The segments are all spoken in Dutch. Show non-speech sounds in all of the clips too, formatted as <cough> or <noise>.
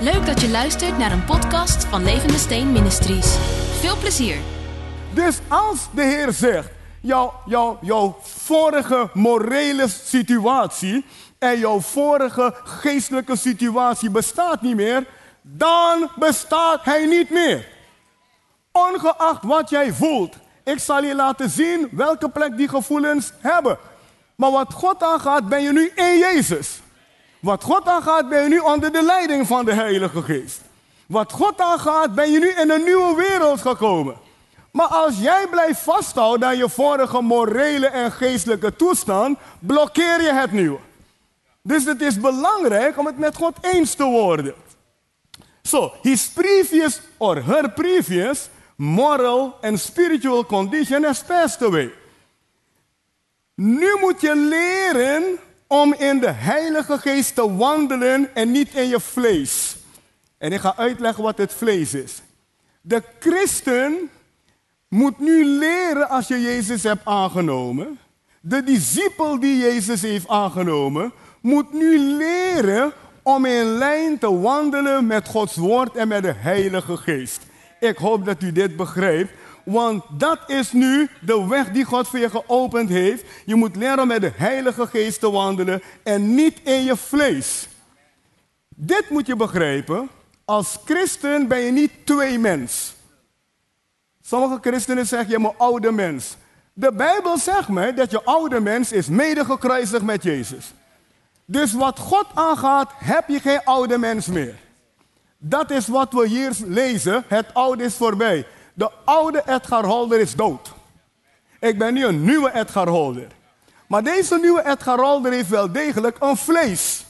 Leuk dat je luistert naar een podcast van Levende Steen Ministries. Veel plezier. Dus als de Heer zegt, jouw, jouw, jouw vorige morele situatie en jouw vorige geestelijke situatie bestaat niet meer, dan bestaat hij niet meer. Ongeacht wat jij voelt. Ik zal je laten zien welke plek die gevoelens hebben. Maar wat God aangaat, ben je nu in Jezus. Wat God aangaat, ben je nu onder de leiding van de Heilige Geest. Wat God aangaat, ben je nu in een nieuwe wereld gekomen. Maar als jij blijft vasthouden aan je vorige morele en geestelijke toestand, blokkeer je het nieuwe. Dus het is belangrijk om het met God eens te worden. So, his previous or her previous moral and spiritual condition has passed away. Nu moet je leren om in de Heilige Geest te wandelen en niet in je vlees. En ik ga uitleggen wat het vlees is. De christen moet nu leren als je Jezus hebt aangenomen. De discipel die Jezus heeft aangenomen, moet nu leren om in lijn te wandelen met Gods woord en met de Heilige Geest. Ik hoop dat u dit begrijpt. Want dat is nu de weg die God voor je geopend heeft. Je moet leren met de Heilige Geest te wandelen en niet in je vlees. Dit moet je begrijpen. Als christen ben je niet twee mens. Sommige christenen zeggen je bent oude mens. De Bijbel zegt mij dat je oude mens is mede gekruisigd met Jezus. Dus wat God aangaat, heb je geen oude mens meer. Dat is wat we hier lezen. Het oude is voorbij. De oude Edgar Holder is dood. Ik ben nu een nieuwe Edgar Holder. Maar deze nieuwe Edgar Holder heeft wel degelijk een vlees.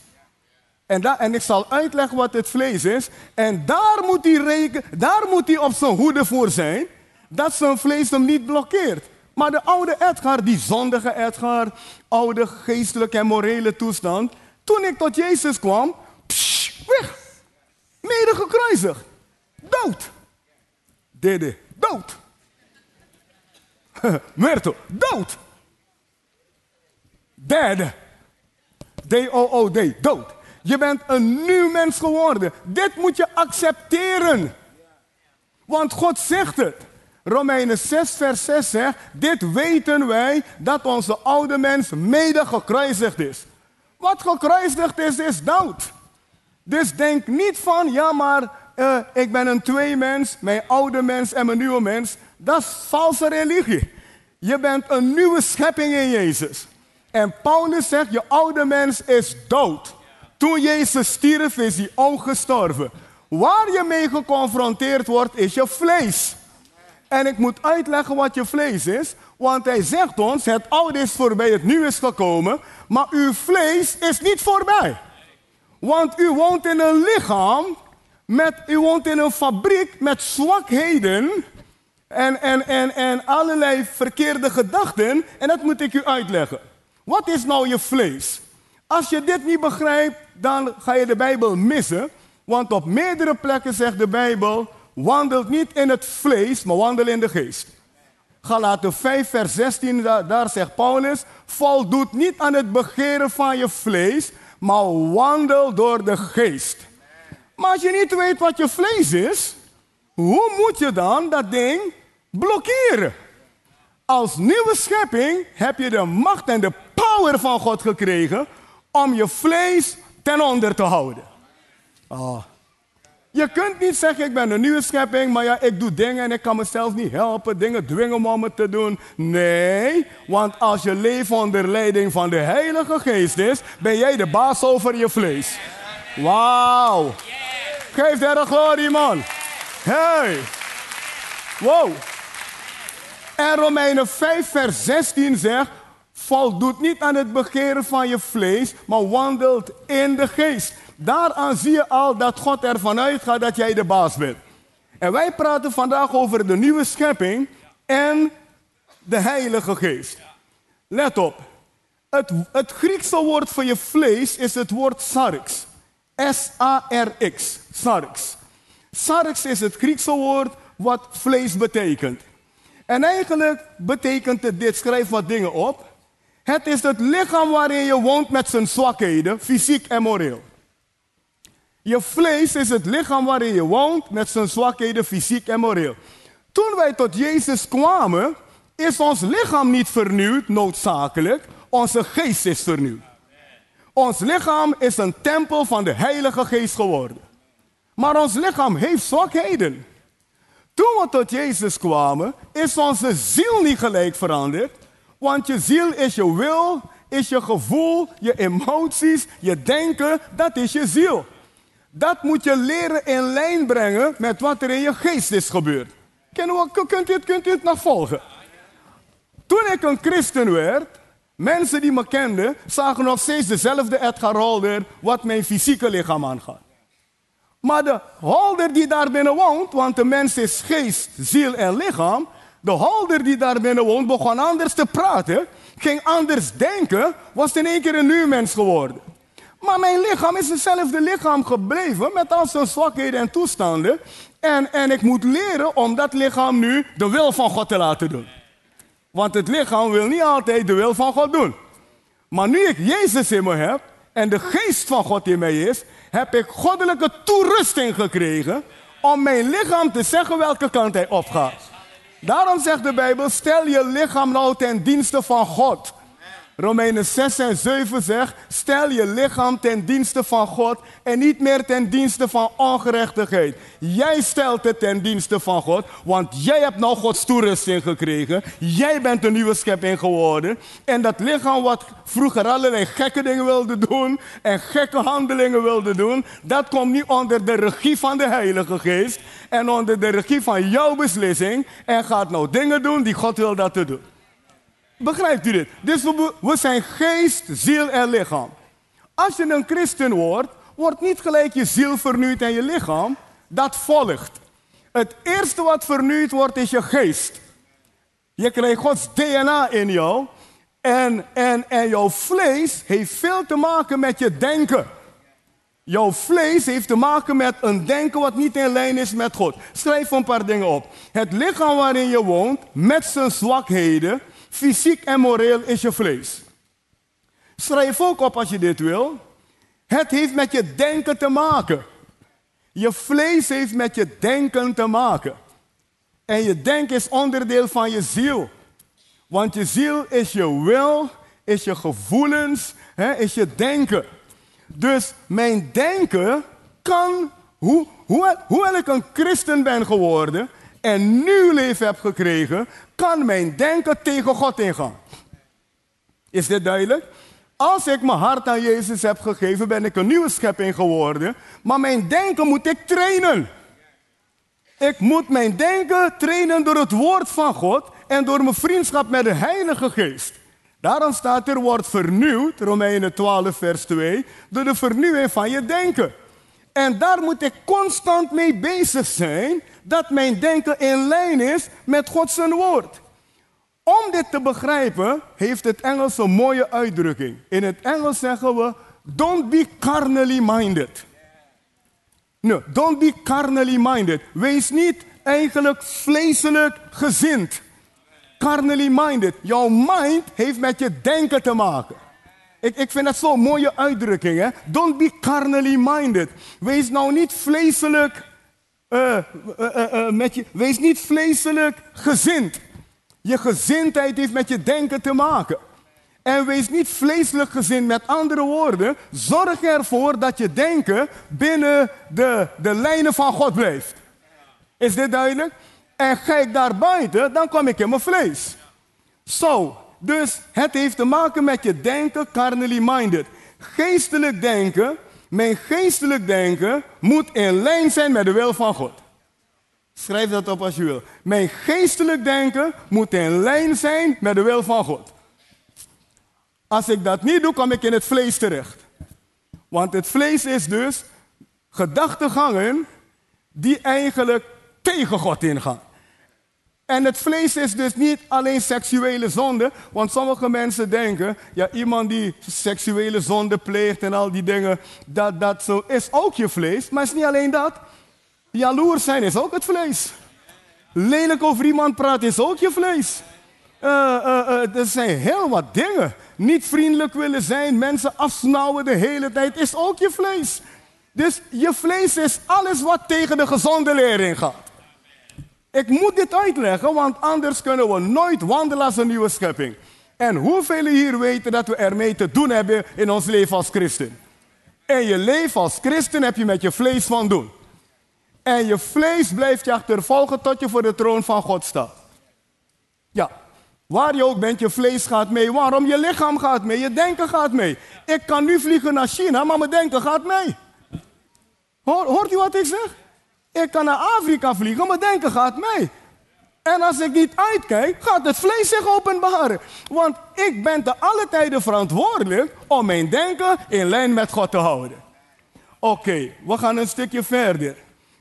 En, en ik zal uitleggen wat het vlees is. En daar moet, hij reken, daar moet hij op zijn hoede voor zijn. Dat zijn vlees hem niet blokkeert. Maar de oude Edgar, die zondige Edgar, oude geestelijke en morele toestand. Toen ik tot Jezus kwam, weg. Mede. Dood. Dede, dood. <laughs> Merto, dood. Derde. D-O-O-D, dood. Je bent een nieuw mens geworden. Dit moet je accepteren. Want God zegt het. Romeinen 6, vers 6 zegt: Dit weten wij dat onze oude mens mede gekruisigd is. Wat gekruisigd is, is dood. Dus denk niet van, ja maar uh, ik ben een tweemens, mijn oude mens en mijn nieuwe mens. Dat is valse religie. Je bent een nieuwe schepping in Jezus. En Paulus zegt, je oude mens is dood. Toen Jezus stierf, is hij ook gestorven. Waar je mee geconfronteerd wordt, is je vlees. En ik moet uitleggen wat je vlees is. Want hij zegt ons, het oude is voorbij, het nieuwe is gekomen. Maar uw vlees is niet voorbij. Want u woont in een lichaam, met, u woont in een fabriek met zwakheden en, en, en, en allerlei verkeerde gedachten. En dat moet ik u uitleggen. Wat is nou je vlees? Als je dit niet begrijpt, dan ga je de Bijbel missen. Want op meerdere plekken zegt de Bijbel, wandelt niet in het vlees, maar wandel in de geest. Galaten 5, vers 16, daar, daar zegt Paulus, voldoet niet aan het begeren van je vlees, maar wandel door de geest. Maar als je niet weet wat je vlees is, hoe moet je dan dat ding blokkeren? Als nieuwe schepping heb je de macht en de power van God gekregen om je vlees ten onder te houden. Oh. Je kunt niet zeggen, ik ben een nieuwe schepping, maar ja, ik doe dingen en ik kan mezelf niet helpen, dingen dwingen om het te doen. Nee, want als je leven onder leiding van de Heilige Geest is, ben jij de baas over je vlees. Wauw. Geef daar de glorie, man. Hey. Wow. En Romeinen 5, vers 16 zegt, voldoet niet aan het begeren van je vlees, maar wandelt in de geest. Daaraan zie je al dat God ervan uitgaat dat jij de baas bent. En wij praten vandaag over de nieuwe schepping en de Heilige Geest. Let op. Het, het Griekse woord voor je vlees is het woord sarx. S-A-R-X. Sarx. Sarx is het Griekse woord wat vlees betekent. En eigenlijk betekent het dit, schrijf wat dingen op. Het is het lichaam waarin je woont met zijn zwakheden, fysiek en moreel. Je vlees is het lichaam waarin je woont met zijn zwakheden fysiek en moreel. Toen wij tot Jezus kwamen, is ons lichaam niet vernieuwd, noodzakelijk. Onze geest is vernieuwd. Ons lichaam is een tempel van de Heilige Geest geworden. Maar ons lichaam heeft zwakheden. Toen we tot Jezus kwamen, is onze ziel niet gelijk veranderd. Want je ziel is je wil, is je gevoel, je emoties, je denken, dat is je ziel. Dat moet je leren in lijn brengen met wat er in je geest is gebeurd. Kunt u het, kunt u het nog volgen? Toen ik een christen werd, mensen die me kenden, zagen nog steeds dezelfde Edgar Holder wat mijn fysieke lichaam aangaat. Maar de holder die daar binnen woont, want de mens is geest, ziel en lichaam. De holder die daar binnen woont begon anders te praten, ging anders denken, was in één keer een nieuw mens geworden. Maar mijn lichaam is hetzelfde lichaam gebleven met al zijn zwakheden en toestanden. En, en ik moet leren om dat lichaam nu de wil van God te laten doen. Want het lichaam wil niet altijd de wil van God doen. Maar nu ik Jezus in me heb en de geest van God in mij is, heb ik goddelijke toerusting gekregen om mijn lichaam te zeggen welke kant hij opgaat. Daarom zegt de Bijbel, stel je lichaam nou ten dienste van God. Romeinen 6 en 7 zegt: Stel je lichaam ten dienste van God en niet meer ten dienste van ongerechtigheid. Jij stelt het ten dienste van God, want jij hebt nou Gods toerusting gekregen. Jij bent een nieuwe schepping geworden. En dat lichaam wat vroeger allerlei gekke dingen wilde doen en gekke handelingen wilde doen, dat komt niet onder de regie van de Heilige Geest en onder de regie van jouw beslissing en gaat nou dingen doen die God wil dat te doen. Begrijpt u dit? Dus we, zijn geest, ziel en lichaam. Als je een christen wordt, wordt niet gelijk je ziel vernieuwd en je lichaam. Dat volgt. Het eerste wat vernieuwd wordt is je geest. Je krijgt Gods DNA in jou. En, en, en jouw vlees heeft veel te maken met je denken. Jouw vlees heeft te maken met een denken wat niet in lijn is met God. Schrijf een paar dingen op. Het lichaam waarin je woont, met zijn zwakheden, Fysiek en moreel is je vlees. Schrijf ook op als je dit wil. Het heeft met je denken te maken. Je vlees heeft met je denken te maken. En je denken is onderdeel van je ziel. Want je ziel is je wil, is je gevoelens, hè, is je denken. Dus mijn denken kan, hoe, hoe, hoewel ik een christen ben geworden, en nieuw leven heb gekregen, kan mijn denken tegen God ingaan. Is dit duidelijk? Als ik mijn hart aan Jezus heb gegeven, ben ik een nieuwe schepping geworden. Maar mijn denken moet ik trainen. Ik moet mijn denken trainen door het woord van God en door mijn vriendschap met de Heilige Geest. Daarom staat er, wordt vernieuwd, Romeinen 12, vers 2, door de vernieuwing van je denken. En daar moet ik constant mee bezig zijn, dat mijn denken in lijn is met Gods woord. Om dit te begrijpen, heeft het Engels een mooie uitdrukking. In het Engels zeggen we, don't be carnally minded. No, don't be carnally minded. Wees niet eigenlijk vleeselijk gezind. Carnally minded. Jouw mind heeft met je denken te maken. Ik, ik vind dat zo'n mooie uitdrukking. Hè? Don't be carnally minded. Wees nou niet vleeselijk, uh, uh, uh, met je, wees niet vleeselijk gezind. Je gezindheid heeft met je denken te maken. En wees niet vleeselijk gezind. Met andere woorden, zorg ervoor dat je denken binnen de, de lijnen van God blijft. Is dit duidelijk? En ga ik daar buiten, dan kom ik in mijn vlees. Zo, dus het heeft te maken met je denken, carnally minded. Geestelijk denken, mijn geestelijk denken moet in lijn zijn met de wil van God. Schrijf dat op als je wil. Mijn geestelijk denken moet in lijn zijn met de wil van God. Als ik dat niet doe, kom ik in het vlees terecht. Want het vlees is dus gedachtegangen die eigenlijk tegen God ingaan. En het vlees is dus niet alleen seksuele zonde, want sommige mensen denken, ja, iemand die seksuele zonde pleegt en al die dingen, dat dat zo is ook je vlees, maar het is niet alleen dat. Jaloers zijn is ook het vlees. Lelijk over iemand praten is ook je vlees. Uh, uh, er zijn heel wat dingen. Niet vriendelijk willen zijn, mensen afsnauwen de hele tijd is ook je vlees. Dus je vlees is alles wat tegen de gezonde lering gaat. Ik moet dit uitleggen, want anders kunnen we nooit wandelen als een nieuwe schepping. En hoeveel hier weten dat we ermee te doen hebben in ons leven als christen? En je leven als christen heb je met je vlees van doen. En je vlees blijft je achtervolgen tot je voor de troon van God staat. Ja, waar je ook bent, je vlees gaat mee. Waarom? Je lichaam gaat mee, je denken gaat mee. Ik kan nu vliegen naar China, maar mijn denken gaat mee. hoort u wat ik zeg? Ik kan naar Afrika vliegen, mijn denken gaat mee. En als ik niet uitkijk, gaat het vlees zich openbaren. Want ik ben te alle tijden verantwoordelijk om mijn denken in lijn met God te houden. Oké, we gaan een stukje verder.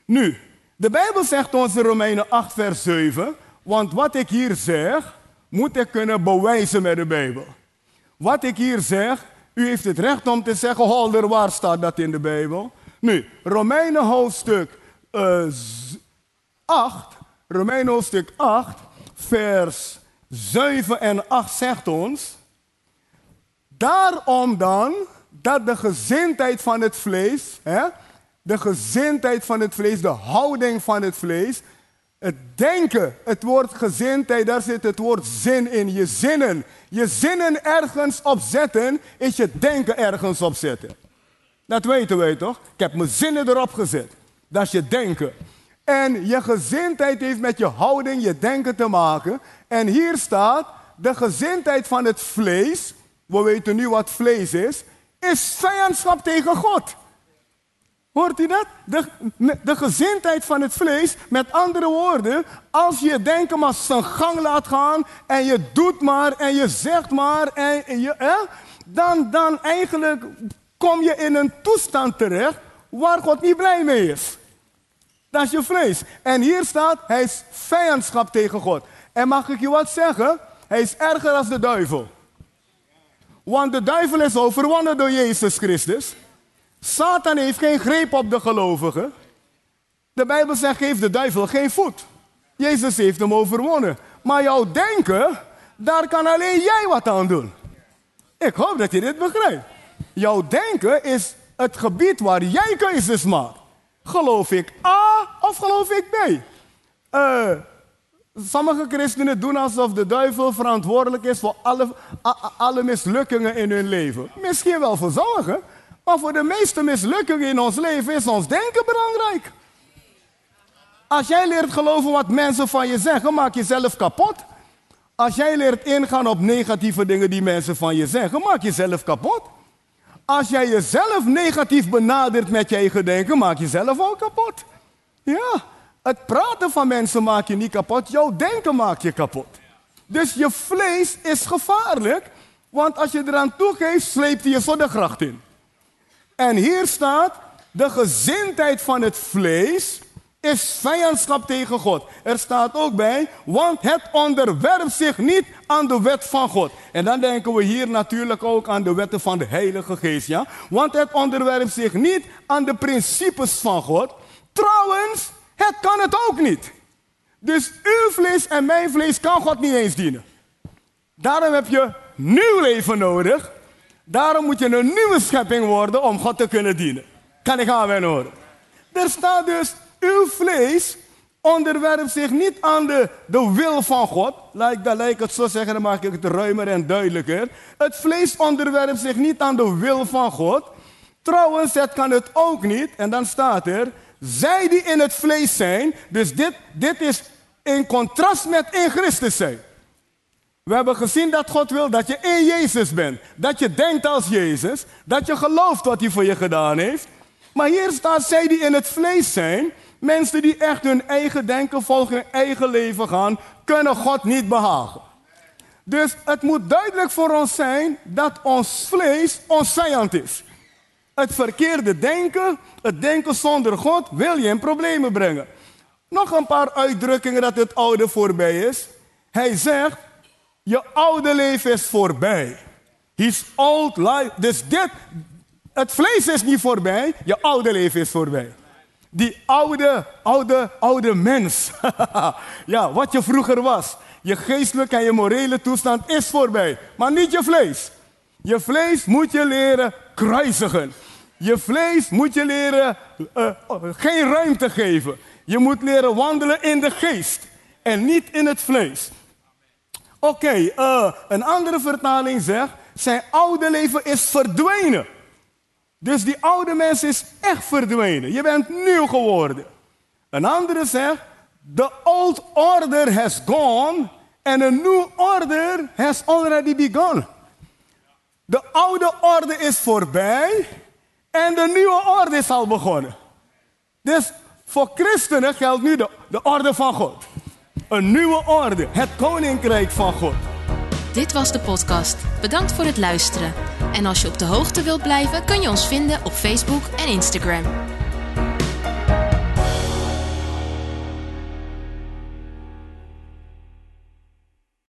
Nu, de Bijbel zegt ons in Romeinen 8, vers 7. Want wat ik hier zeg, moet ik kunnen bewijzen met de Bijbel. Wat ik hier zeg, u heeft het recht om te zeggen, Holder, waar staat dat in de Bijbel? Nu, Romeinen hoofdstuk uh, eh, 8 Romein hoofdstuk 8, vers 7 en 8 zegt ons, daarom dan dat de gezindheid van het vlees, hè, de gezindheid van het vlees, de houding van het vlees, het denken, het woord gezindheid, daar zit het woord zin in, je zinnen. Je zinnen ergens opzetten, is je denken ergens opzetten. Dat weten wij toch? Ik heb mijn zinnen erop gezet. Dat is je denken. En je gezindheid heeft met je houding, je denken te maken. En hier staat, de gezindheid van het vlees, we weten nu wat vlees is, is vijandschap tegen God. Hoort u dat? De, de gezindheid van het vlees, met andere woorden, als je denken maar zijn gang laat gaan en je doet maar en je zegt maar en je, eh, dan, dan eigenlijk kom je in een toestand terecht waar God niet blij mee is. Dat je vlees. En hier staat, hij is vijandschap tegen God. En mag ik je wat zeggen? Hij is erger dan de duivel. Want de duivel is overwonnen door Jezus Christus. Satan heeft geen greep op de gelovigen. De Bijbel zegt, geef de duivel geen voet. Jezus heeft hem overwonnen. Maar jouw denken, daar kan alleen jij wat aan doen. Ik hoop dat je dit begrijpt. Jouw denken is het gebied waar jij keuzes maakt. Geloof ik A of geloof ik B? Uh, sommige christenen doen alsof de duivel verantwoordelijk is voor alle, alle mislukkingen in hun leven. Misschien wel voor sommigen, maar voor de meeste mislukkingen in ons leven is ons denken belangrijk. Als jij leert geloven wat mensen van je zeggen, maak je jezelf kapot. Als jij leert ingaan op negatieve dingen die mensen van je zeggen, maak je jezelf kapot. Als jij jezelf negatief benadert met je eigen denken, maak je jezelf ook kapot. Ja, het praten van mensen maakt je niet kapot, jouw denken maakt je kapot. Dus je vlees is gevaarlijk, want als je eraan toegeeft, sleept hij je zonnegracht in. En hier staat, de gezindheid van het vlees is vijandschap tegen God. Er staat ook bij, want het onderwerpt zich niet aan de wet van God. En dan denken we hier natuurlijk ook aan de wetten van de Heilige Geest, ja? Want het onderwerpt zich niet aan de principes van God. Trouwens, het kan het ook niet. Dus uw vlees en mijn vlees kan God niet eens dienen. Daarom heb je nieuw leven nodig. Daarom moet je een nieuwe schepping worden om God te kunnen dienen. Kan ik aan horen? Er staat dus uw vlees onderwerpt zich niet aan de, de wil van God. Laat ik, dat, het zo zeggen, dan maak ik het ruimer en duidelijker. Het vlees onderwerpt zich niet aan de wil van God. Trouwens, het kan het ook niet. En dan staat er, zij die in het vlees zijn. Dus dit, dit is in contrast met in Christus zijn. We hebben gezien dat God wil dat je in Jezus bent. Dat je denkt als Jezus. Dat je gelooft wat hij voor je gedaan heeft. Maar hier staat zij die in het vlees zijn. Mensen die echt hun eigen denken volgen, hun eigen leven gaan, kunnen God niet behagen. Dus het moet duidelijk voor ons zijn dat ons vlees ons vijand is. Het verkeerde denken, het denken zonder God, wil je in problemen brengen. Nog een paar uitdrukkingen dat het oude voorbij is. Hij zegt, je oude leven is voorbij. His old life. Dus dit, het vlees is niet voorbij, je oude leven is voorbij. Die oude, oude, oude mens. <laughs> ja, wat je vroeger was. Je geestelijke en je morele toestand is voorbij. Maar niet je vlees. Je vlees moet je leren kruisigen. Je vlees moet je leren uh, geen ruimte geven. Je moet leren wandelen in de geest en niet in het vlees. Oké, uh, een andere vertaling zegt, zijn oude leven is verdwenen. Dus die oude mens is echt verdwenen. Je bent nieuw geworden. Een andere zegt, the old order has gone and a new order has already begun. De oude orde is voorbij en de nieuwe orde is al begonnen. Dus voor christenen geldt nu de, de orde van God. Een nieuwe orde, het koninkrijk van God. Dit was de podcast. Bedankt voor het luisteren. En als je op de hoogte wilt blijven, kun je ons vinden op Facebook en Instagram.